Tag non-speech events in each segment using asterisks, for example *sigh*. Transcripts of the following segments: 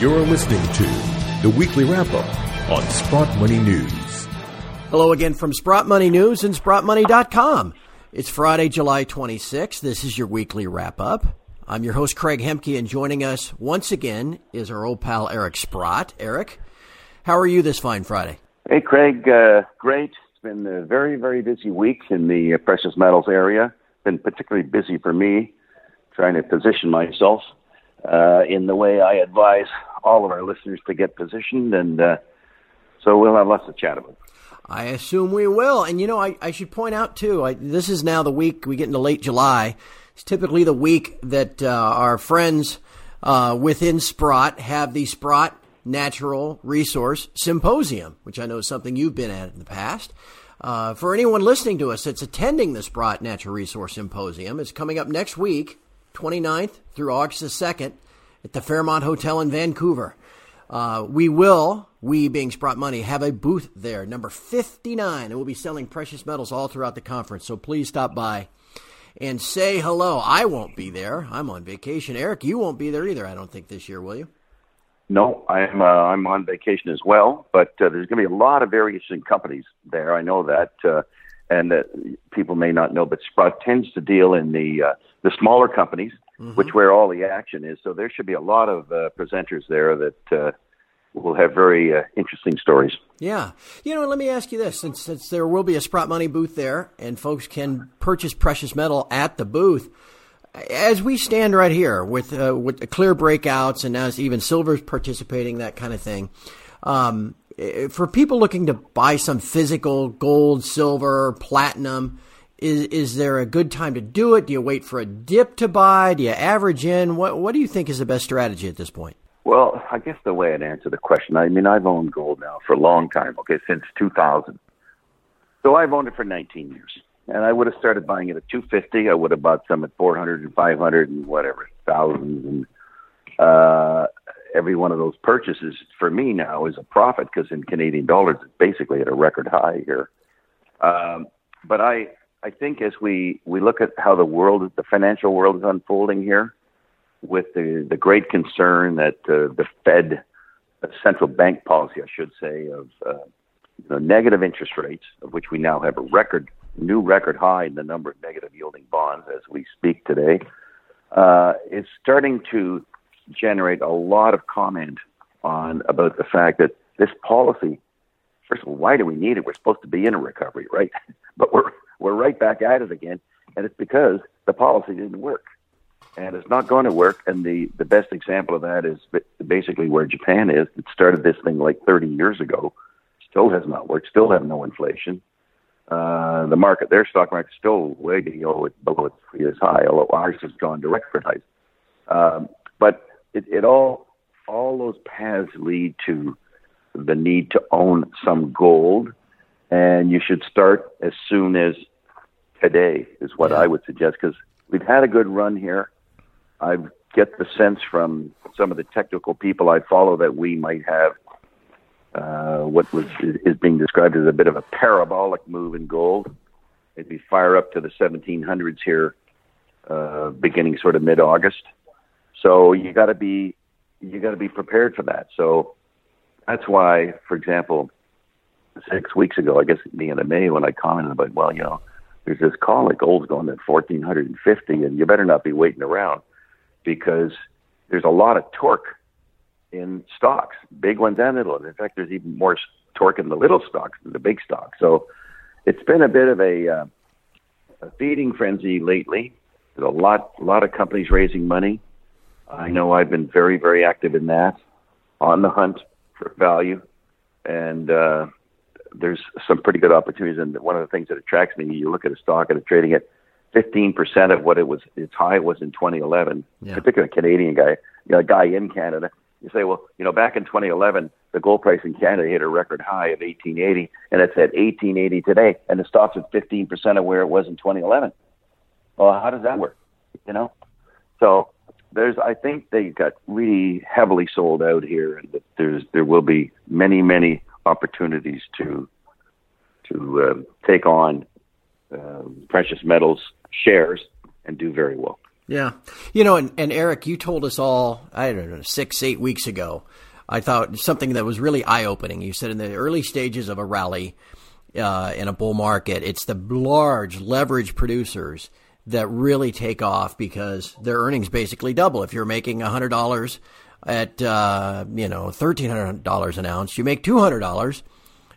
You're listening to the weekly wrap up on Sprott Money News. Hello again from Sprott Money News and SprottMoney.com. It's Friday, July 26th. This is your weekly wrap up. I'm your host, Craig Hemke, and joining us once again is our old pal, Eric Sprott. Eric, how are you this fine Friday? Hey, Craig. Uh, great. It's been a very, very busy week in the uh, precious metals area. Been particularly busy for me trying to position myself uh, in the way I advise all of our listeners to get positioned. And uh, so we'll have lots to chat about. I assume we will. And you know, I, I should point out too, I, this is now the week we get into late July. It's typically the week that uh, our friends uh, within Sprott have the Sprott Natural Resource Symposium, which I know is something you've been at in the past. Uh, for anyone listening to us that's attending the Sprott Natural Resource Symposium, it's coming up next week, 29th through August the 2nd at the Fairmont Hotel in Vancouver. Uh, we will, we being Sprott Money, have a booth there, number 59, and we'll be selling precious metals all throughout the conference. So please stop by and say hello. I won't be there. I'm on vacation. Eric, you won't be there either, I don't think, this year, will you? No, I'm uh, I'm on vacation as well, but uh, there's going to be a lot of various companies there. I know that, uh, and uh, people may not know, but Sprott tends to deal in the uh, the smaller companies, mm-hmm. which where all the action is. So there should be a lot of uh, presenters there that uh, will have very uh, interesting stories. Yeah. You know, let me ask you this since, since there will be a Sprott Money booth there and folks can purchase precious metal at the booth, as we stand right here with, uh, with the clear breakouts and now even silver's participating, that kind of thing. Um, for people looking to buy some physical gold, silver, platinum, is is there a good time to do it? Do you wait for a dip to buy? Do you average in? What what do you think is the best strategy at this point? Well, I guess the way I'd answer the question, I mean, I've owned gold now for a long time, okay, since 2000. So I've owned it for 19 years. And I would have started buying it at 250. I would have bought some at 400 and 500 and whatever, thousands. And uh, every one of those purchases for me now is a profit because in Canadian dollars, it's basically at a record high here. Um, but I, I think as we, we look at how the world, the financial world is unfolding here, with the, the great concern that uh, the Fed, the central bank policy, I should say, of uh, you know, negative interest rates, of which we now have a record, new record high in the number of negative yielding bonds as we speak today, uh, is starting to generate a lot of comment on about the fact that this policy, first of all, why do we need it? We're supposed to be in a recovery, right? *laughs* but we're we're right back at it again, and it's because the policy didn't work and it's not going to work. And the the best example of that is basically where Japan is. It started this thing like 30 years ago, still has not worked, still have no inflation. Uh, the market, their stock market, still way below its below its previous high, although ours has gone to record highs. Um, but it, it all all those paths lead to the need to own some gold, and you should start as soon as today is what yeah. I would suggest because we've had a good run here. I get the sense from some of the technical people I follow that we might have uh, what was is being described as a bit of a parabolic move in gold. Maybe fire up to the 1700s here, uh, beginning sort of mid-August. So you got to be you got to be prepared for that. So that's why, for example, six weeks ago, I guess at the end of May, when I commented about, well, you know, there's this call like gold's going at 1450, and you better not be waiting around because there's a lot of torque in stocks, big ones and little. In fact, there's even more torque in the little stocks than the big stocks. So it's been a bit of a, uh, a feeding frenzy lately. There's a lot, a lot of companies raising money. I know I've been very, very active in that, on the hunt for value, and uh, there's some pretty good opportunities. And one of the things that attracts me, you look at a stock and it's trading at 15% of what it was, its high was in 2011, yeah. particularly a Canadian guy, you know, a guy in Canada. You say, well, you know, back in 2011, the gold price in Canada hit a record high of 1880, and it's at 1880 today, and the stock's at 15% of where it was in 2011. Well, how does that work? You know, so there's, I think they got really heavily sold out here, and that there's there will be many, many opportunities to to uh, take on uh, precious metals shares and do very well. Yeah. You know, and, and Eric, you told us all, I don't know, six, eight weeks ago, I thought something that was really eye opening. You said in the early stages of a rally uh, in a bull market, it's the large leverage producers that really take off because their earnings basically double. If you're making $100 at, uh, you know, $1,300 an ounce, you make $200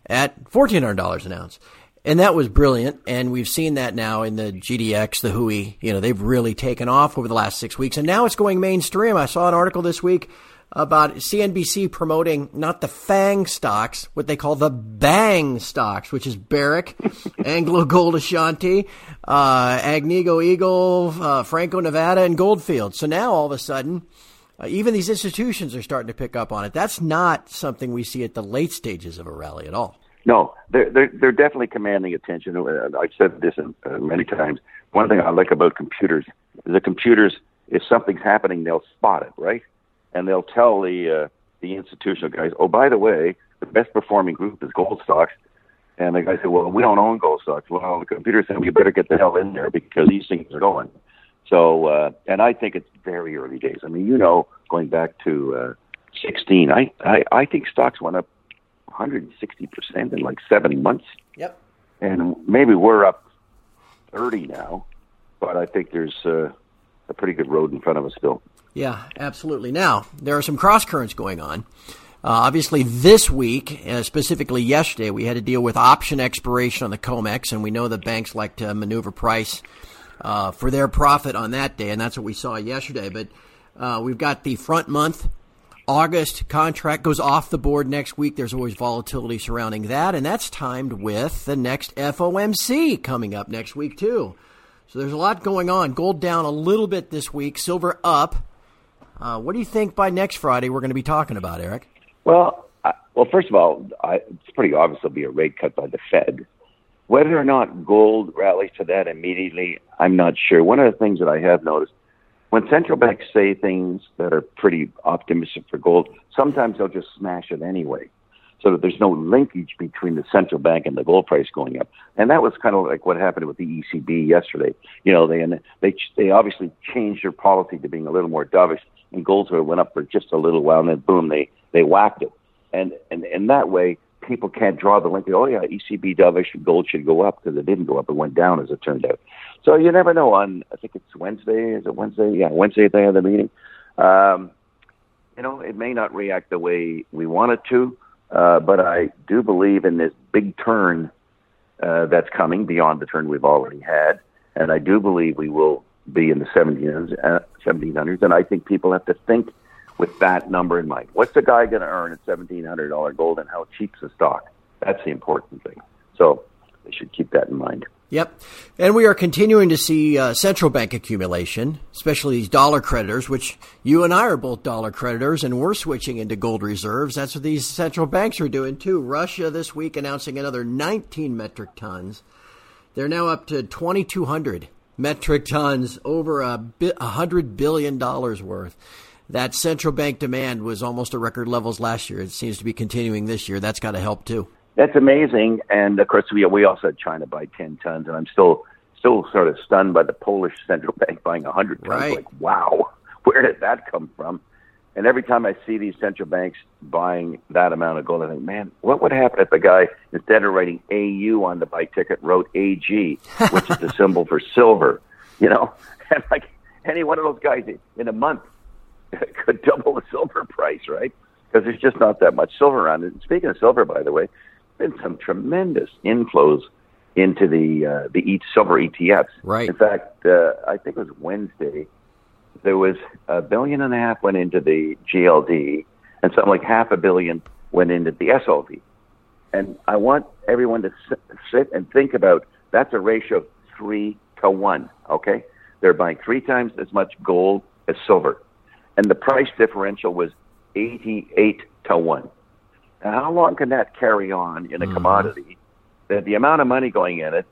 at $1,400 an ounce. And that was brilliant. And we've seen that now in the GDX, the HUI. You know, they've really taken off over the last six weeks. And now it's going mainstream. I saw an article this week about CNBC promoting not the FANG stocks, what they call the BANG stocks, which is Barrick, *laughs* Anglo Gold Ashanti, uh, Agnico Eagle, uh, Franco Nevada, and Goldfield. So now all of a sudden, uh, even these institutions are starting to pick up on it. That's not something we see at the late stages of a rally at all. No, they're they're, they're definitely commanding attention. Uh, I've said this uh, many times. One thing I like about computers is the computers, if something's happening, they'll spot it, right? And they'll tell the uh, the institutional guys, oh, by the way, the best performing group is gold stocks. And the guy said, well, we don't own gold stocks. Well, the computer said, we better get the hell in there because these things are going. So, uh, and I think it's very early days. I mean, you know, going back to uh, 16, I, I, I think stocks went up 160 percent in like seven months. Yep. And maybe we're up 30 now, but I think there's uh, a pretty good road in front of us still. Yeah, absolutely. Now there are some cross currents going on. Uh, obviously, this week, uh, specifically yesterday, we had to deal with option expiration on the COMEX, and we know that banks like to maneuver price uh, for their profit on that day, and that's what we saw yesterday. But uh, we've got the front month. August contract goes off the board next week. There's always volatility surrounding that, and that's timed with the next FOMC coming up next week, too. So there's a lot going on. Gold down a little bit this week, silver up. Uh, what do you think by next Friday we're going to be talking about, Eric? Well, I, well, first of all, I, it's pretty obvious there'll be a rate cut by the Fed. Whether or not gold rallies to that immediately, I'm not sure. One of the things that I have noticed when central banks say things that are pretty optimistic for gold, sometimes they'll just smash it anyway. So that there's no linkage between the central bank and the gold price going up, and that was kind of like what happened with the ECB yesterday. You know, they they they obviously changed their policy to being a little more dovish, and gold went up for just a little while, and then boom, they they whacked it, and and in that way, people can't draw the link. Oh yeah, ECB dovish, gold should go up because it didn't go up; it went down as it turned out. So you never know. On I think it's Wednesday. Is it Wednesday? Yeah, Wednesday they have the meeting. Um, you know, it may not react the way we want it to, uh, but I do believe in this big turn uh, that's coming beyond the turn we've already had, and I do believe we will be in the 1700s, uh, 1700s and I think people have to think with that number in mind. What's the guy going to earn at $1,700 gold, and how cheap's the stock? That's the important thing. So they should keep that in mind. Yep. And we are continuing to see uh, central bank accumulation, especially these dollar creditors, which you and I are both dollar creditors, and we're switching into gold reserves. That's what these central banks are doing too. Russia this week announcing another 19 metric tons. They're now up to 2,200 metric tons, over a hundred billion dollars worth. That central bank demand was almost at record levels last year. It seems to be continuing this year. That's got to help too. That's amazing. And of course, we we also had China buy ten tons, and I'm still still sort of stunned by the Polish central *laughs* bank buying a hundred tons. Right. Like, wow, *laughs* where did that come from? And every time I see these central banks buying that amount of gold, I think, man, what would happen if the guy, instead of writing AU on the buy ticket, wrote AG, which is the *laughs* symbol for silver, you know? *laughs* And like any one of those guys in a month *laughs* could double the silver price, right? Because there's just not that much silver around. And speaking of silver, by the way, been some tremendous inflows into the uh, the silver ETFs. Right. In fact, uh, I think it was Wednesday. There was a billion and a half went into the GLD, and something like half a billion went into the SLV. And I want everyone to sit and think about that's a ratio of three to one. Okay, they're buying three times as much gold as silver, and the price differential was eighty-eight to one. Now, how long can that carry on in a mm-hmm. commodity that the amount of money going in it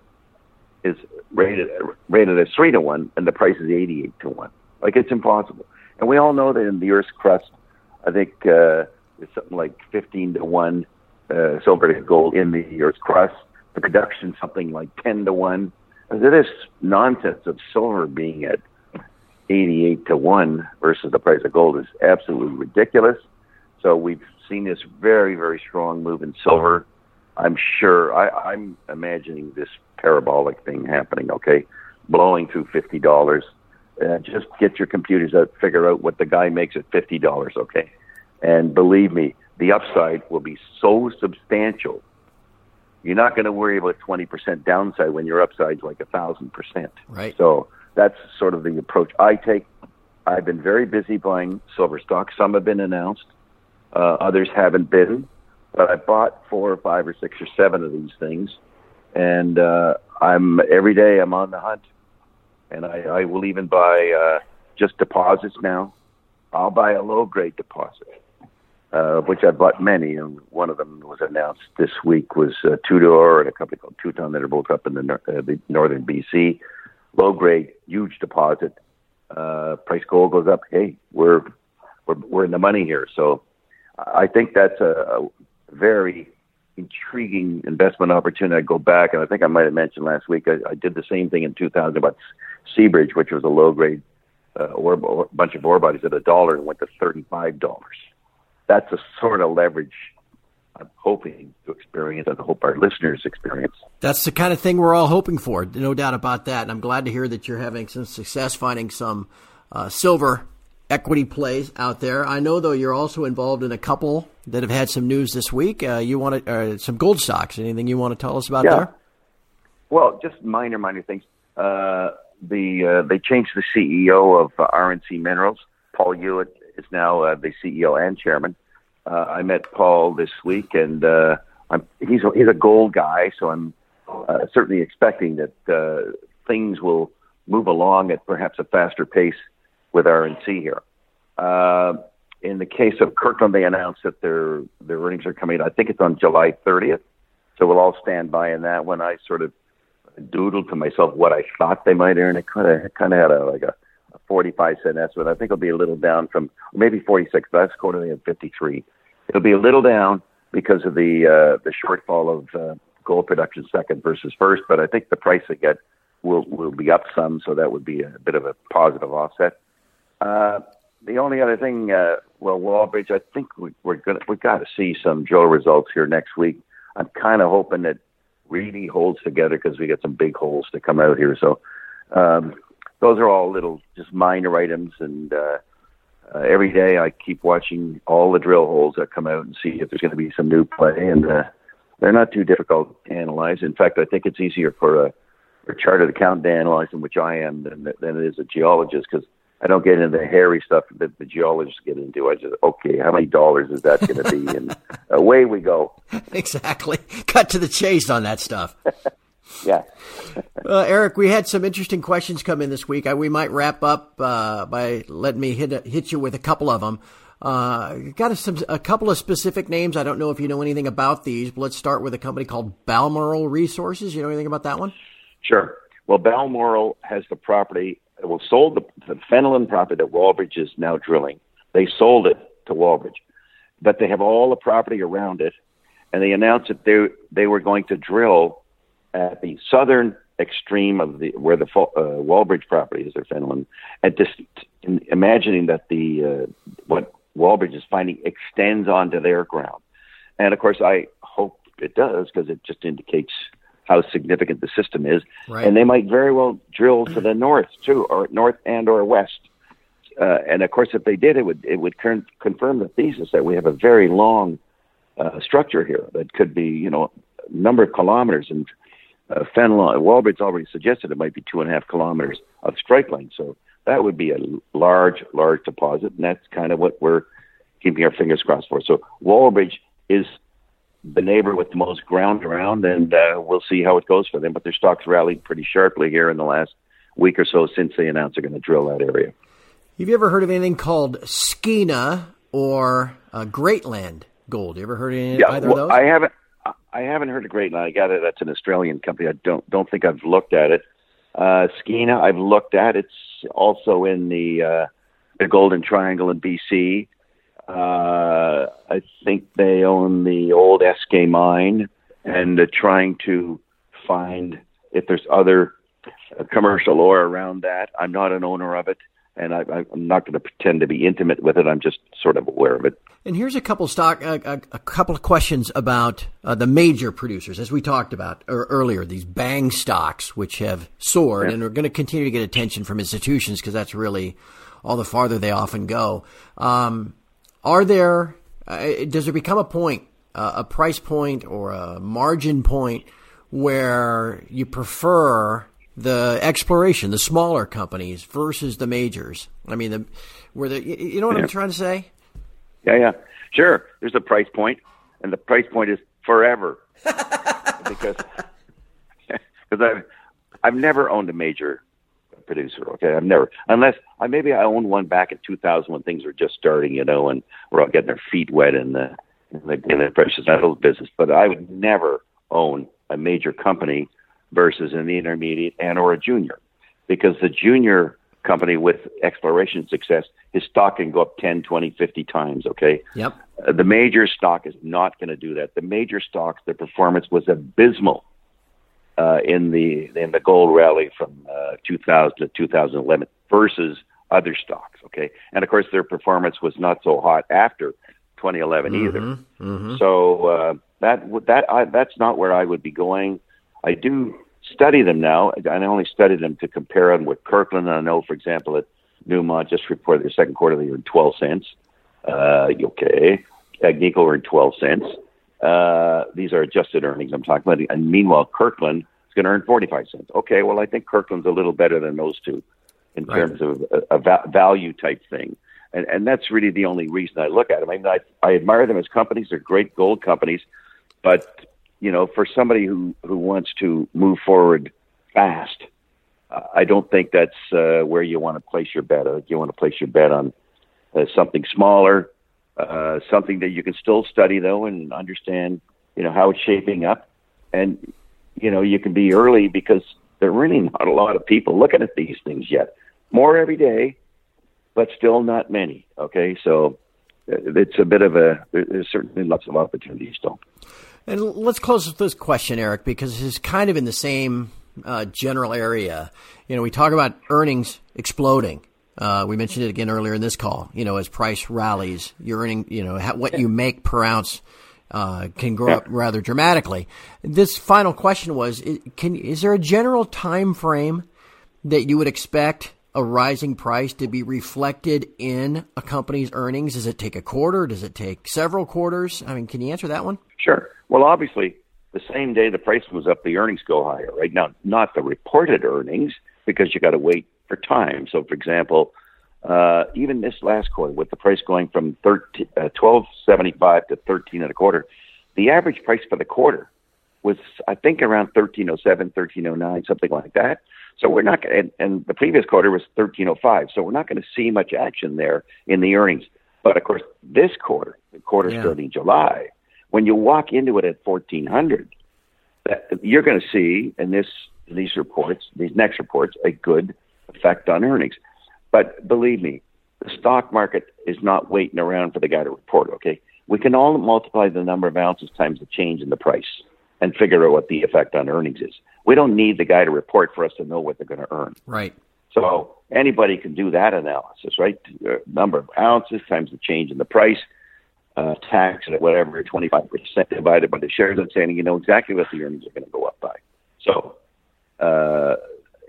is rated rated as three to one, and the price is eighty-eight to one? Like it's impossible. And we all know that in the Earth's crust, I think uh, it's something like fifteen to one uh, silver to gold in the Earth's crust. The production something like ten to one. This nonsense of silver being at 88 to 1 versus the price of gold is absolutely ridiculous. So we've seen this very, very strong move in silver. I'm sure, I, I'm imagining this parabolic thing happening, okay? Blowing through $50. Uh, just get your computers out, figure out what the guy makes at $50, okay? And believe me, the upside will be so substantial. You're not going to worry about 20% downside when your upside's like a thousand percent. Right. So that's sort of the approach I take. I've been very busy buying silver stocks. Some have been announced, uh, others haven't been. But I bought four or five or six or seven of these things, and uh, I'm every day I'm on the hunt, and I, I will even buy uh, just deposits now. I'll buy a low grade deposit, uh, which I bought many, and one of them was announced this week was uh, Tudor and a company called Teuton that are both up in the, uh, the northern BC. Low grade, huge deposit. Uh, price gold goes up. Hey, we're we're we're in the money here. So I think that's a, a very intriguing investment opportunity. I go back, and I think I might have mentioned last week. I, I did the same thing in 2000 about Seabridge, which was a low grade uh, ore, ore, bunch of ore bodies at a dollar and went to thirty-five dollars. That's a sort of leverage I'm hoping to experience, and I hope our listeners experience. That's the kind of thing we're all hoping for, no doubt about that. And I'm glad to hear that you're having some success finding some uh, silver equity plays out there. I know, though, you're also involved in a couple that have had some news this week. Uh, you want to, uh, some gold stocks? Anything you want to tell us about yeah. there? Well, just minor, minor things. The uh, they changed the CEO of uh, RNC Minerals. Paul Huet is now uh, the CEO and chairman. Uh, I met Paul this week, and uh, I'm, he's a, he's a gold guy, so I'm uh, certainly expecting that uh, things will move along at perhaps a faster pace with RNC here. Uh, in the case of Kirkland, they announced that their their earnings are coming. I think it's on July 30th, so we'll all stand by in that one. I sort of doodled to myself what I thought they might earn. It kind of kind of had a like a, a 45 cent estimate. I think it'll be a little down from maybe 46. Last quarter they had 53. It'll be a little down because of the uh, the shortfall of uh, gold production second versus first, but I think the price they get will will be up some, so that would be a bit of a positive offset. Uh, the only other thing, uh, well, Wallbridge, I think we, we're gonna we got to see some drill results here next week. I'm kind of hoping that really holds together because we got some big holes to come out here. So um, those are all little just minor items, and uh, uh, every day I keep watching all the drill holes that come out and see if there's going to be some new play, and uh, they're not too difficult to analyze. In fact, I think it's easier for a, for a chartered accountant to analyze them, which I am, than, than it is a geologist because I don't get into the hairy stuff that the geologists get into. I just, okay, how many dollars is that going to be? *laughs* And away we go. Exactly. Cut to the chase on that stuff. *laughs* yeah. *laughs* uh, Eric, we had some interesting questions come in this week. I, we might wrap up uh, by letting me hit, hit you with a couple of them. Uh, got a, some, a couple of specific names. I don't know if you know anything about these, but let's start with a company called Balmoral Resources. You know anything about that one? Sure. Well, Balmoral has the property well, sold the, the Fenelon property that Wallbridge is now drilling. They sold it to Wallbridge, but they have all the property around it, and they announced that they they were going to drill at the southern extreme of the where the uh, Wallbridge property is, or Fenelon, and just imagining that the uh, what Wallbridge is finding extends onto their ground, and of course I hope it does because it just indicates how significant the system is, right. and they might very well drill to the north too, or north and or west. Uh, and of course, if they did, it would it would con- confirm the thesis that we have a very long uh, structure here that could be, you know, a number of kilometers. And uh, Fenelon, Wallbridge already suggested it might be two and a half kilometers of strike length. So that would be a large, large deposit, and that's kind of what we're keeping our fingers crossed for. So Wallbridge is the neighbor with the most ground around, and uh, we'll see how it goes for them. But their stocks rallied pretty sharply here in the last week or so since they announced they're going to drill that area. Have you ever heard of anything called Skeena or uh, Greatland Gold? You ever heard of any, yeah, either well, of those? I haven't. I haven't heard of Greatland. I got it. That's an Australian company. I don't don't think I've looked at it. Uh, Skeena, I've looked at. It's also in the uh, the Golden Triangle in BC. Uh, I think they own the old Eskay mine and they're trying to find if there's other uh, commercial ore around that. I'm not an owner of it. and I, I'm not going to pretend to be intimate with it. I'm just sort of aware of it. And here's a couple stock, uh, a, a, couple of questions about uh, the major producers, as we talked about earlier. These bang stocks, which have soared yeah. and are going to continue to get attention from institutions because that's really all the farther they often go. Um, are there? Uh, does there become a point, uh, a price point, or a margin point where you prefer the exploration, the smaller companies versus the majors? I mean, the where the you know what yeah. I'm trying to say? Yeah, yeah, sure. There's a price point, and the price point is forever *laughs* because *laughs* because I've I've never owned a major producer. Okay, I've never unless I maybe I owned one back in 2000 when things were just starting, you know, and we're all getting their feet wet in the in the, in the precious metals business. But I would never own a major company versus an intermediate and or a junior because the junior company with exploration success, his stock can go up 10, 20, 50 times. Okay. Yep. Uh, the major stock is not going to do that. The major stocks, the performance was abysmal uh, in the in the gold rally from uh, 2000 to 2011 versus other stocks. Okay. And of course, their performance was not so hot after 2011 mm-hmm, either. Mm-hmm. So uh, that that I, that's not where I would be going. I do study them now. and I only study them to compare them with Kirkland. I know, for example, that Newmont just reported their second quarter they were in 12 cents. Uh, okay. Agnico were in 12 cents. Uh, these are adjusted earnings I'm talking about. And meanwhile, Kirkland is going to earn 45 cents. Okay, well, I think Kirkland's a little better than those two in right. terms of a, a va- value type thing. And, and that's really the only reason I look at them. I mean, I, I admire them as companies. They're great gold companies. But you know, for somebody who who wants to move forward fast, uh, I don't think that's uh, where you want to place your bet. I think you want to place your bet on uh, something smaller, uh, something that you can still study though and understand, you know, how it's shaping up, and you know, you can be early because there are really not a lot of people looking at these things yet. More every day, but still not many. Okay, so uh, it's a bit of a there's certainly lots of opportunities still. And let's close with this question, Eric, because it's kind of in the same uh, general area. You know, we talk about earnings exploding. Uh, we mentioned it again earlier in this call. You know, as price rallies, you're earning, you know, what you make per ounce uh, can grow up rather dramatically. This final question was: Can is there a general time frame that you would expect a rising price to be reflected in a company's earnings? Does it take a quarter? Does it take several quarters? I mean, can you answer that one? Sure. Well, obviously, the same day the price goes up, the earnings go higher, right? Now, not the reported earnings because you got to wait for time. So, for example, uh, even this last quarter, with the price going from 13, uh, 12.75 to 13 and a quarter, the average price for the quarter was, I think, around 1307, 1309, something like that. So we're not, and, and the previous quarter was 1305. So we're not going to see much action there in the earnings. But of course, this quarter, the quarter yeah. starting July, when you walk into it at 1400, you're going to see in this these reports, these next reports, a good effect on earnings. But believe me, the stock market is not waiting around for the guy to report. Okay, we can all multiply the number of ounces times the change in the price and figure out what the effect on earnings is. We don't need the guy to report for us to know what they're going to earn. Right. So anybody can do that analysis, right? Uh, number of ounces times the change in the price uh, tax at whatever, 25% divided by the shares outstanding, you know exactly what the earnings are going to go up by. So uh,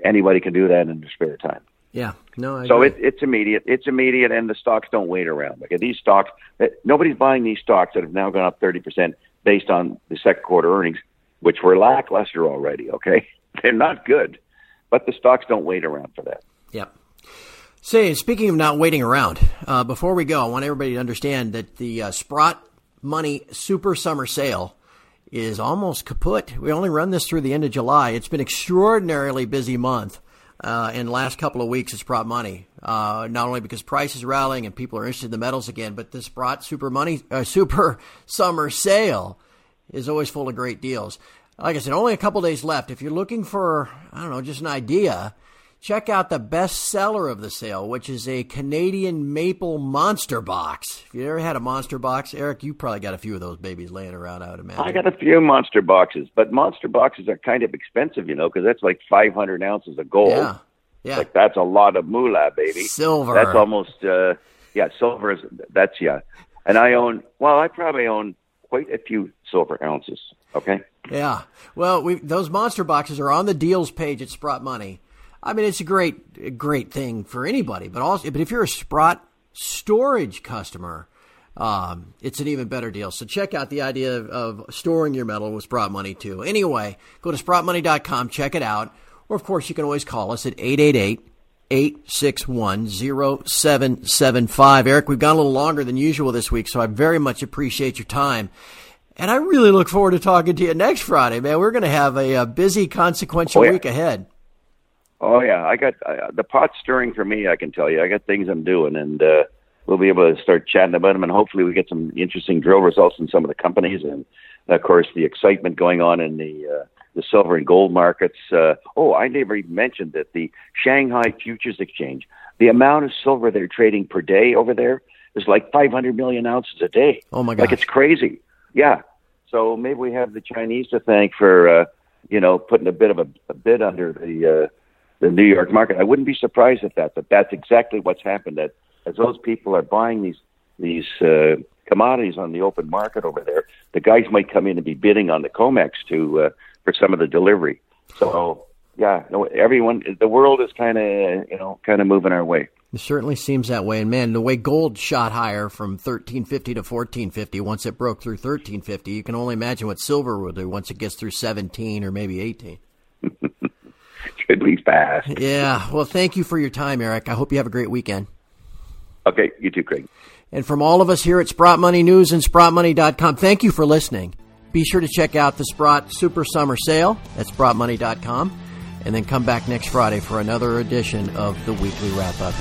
anybody can do that in their spare time. Yeah, no. I so it, it's immediate. It's immediate, and the stocks don't wait around. Like these stocks, eh, nobody's buying these stocks that have now gone up thirty percent based on the second quarter earnings, which were lackluster already. Okay, *laughs* they're not good, but the stocks don't wait around for that. Yep. Say, speaking of not waiting around, uh, before we go, I want everybody to understand that the uh, Sprott Money Super Summer Sale is almost kaput. We only run this through the end of July. It's been extraordinarily busy month. Uh, in the last couple of weeks, it's Sprott money. Uh, not only because price is rallying and people are interested in the metals again, but this Sprott super money, uh, *laughs* super summer sale is always full of great deals. Like I said, only a couple days left. If you're looking for, I don't know, just an idea, check out the best seller of the sale, which is a Canadian maple monster box. If you ever had a monster box, Eric, you probably got a few of those babies laying around, I would imagine. I got a few monster boxes, but monster boxes are kind of expensive, you know, because that's like 500 ounces of gold. Yeah. Yeah. Like that's a lot of moolah, baby. Silver. That's almost uh yeah, silver is that's yeah. And I own well, I probably own quite a few silver ounces. Okay. Yeah. Well, we those monster boxes are on the deals page at Sprott Money. I mean, it's a great, great thing for anybody, but also, but if you're a Sprott storage customer, um, it's an even better deal. So check out the idea of, of storing your metal with Sprott Money too. Anyway, go to sprottmoney.com, check it out. Or of course, you can always call us at 888 861 0775. Eric, we've gone a little longer than usual this week, so I very much appreciate your time. And I really look forward to talking to you next Friday, man. We're going to have a, a busy, consequential Oh, yeah. week ahead. Oh yeah, I got uh, the pot stirring for me. I can tell you, I got things I'm doing, and uh, we'll be able to start chatting about them, and hopefully we get some interesting drill results in some of the companies, and of course the excitement going on in the uh, the silver and gold markets. Uh, oh, I never even mentioned that the Shanghai Futures Exchange, the amount of silver they're trading per day over there is like 500 million ounces a day. Oh, my god! Like it's crazy. Yeah. So maybe we have the Chinese to thank for uh, you know putting a bit of a, a bid under the. Uh, the New York market. I wouldn't be surprised at that, but that's exactly what's happened. That as those people are buying these these uh, commodities on the open market over there, the guys might come in and be bidding on the Comex to uh, for some of the delivery. So yeah, no, everyone, the world is kind of you know kind of moving our way. It certainly seems that way. And man, the way gold shot higher from 1350 to 1450 once it broke through 1350, you can only imagine what silver will do once it gets through 17 or maybe 18. Be fast. Yeah. Well, thank you for your time, Eric. I hope you have a great weekend. Okay, you too, Craig. And from all of us here at Sprott Money News and SprottMoney.com, thank you for listening. Be sure to check out the Sprott Super Summer Sale at SprottMoney.com and then come back next Friday for another edition of the Weekly Wrap Up.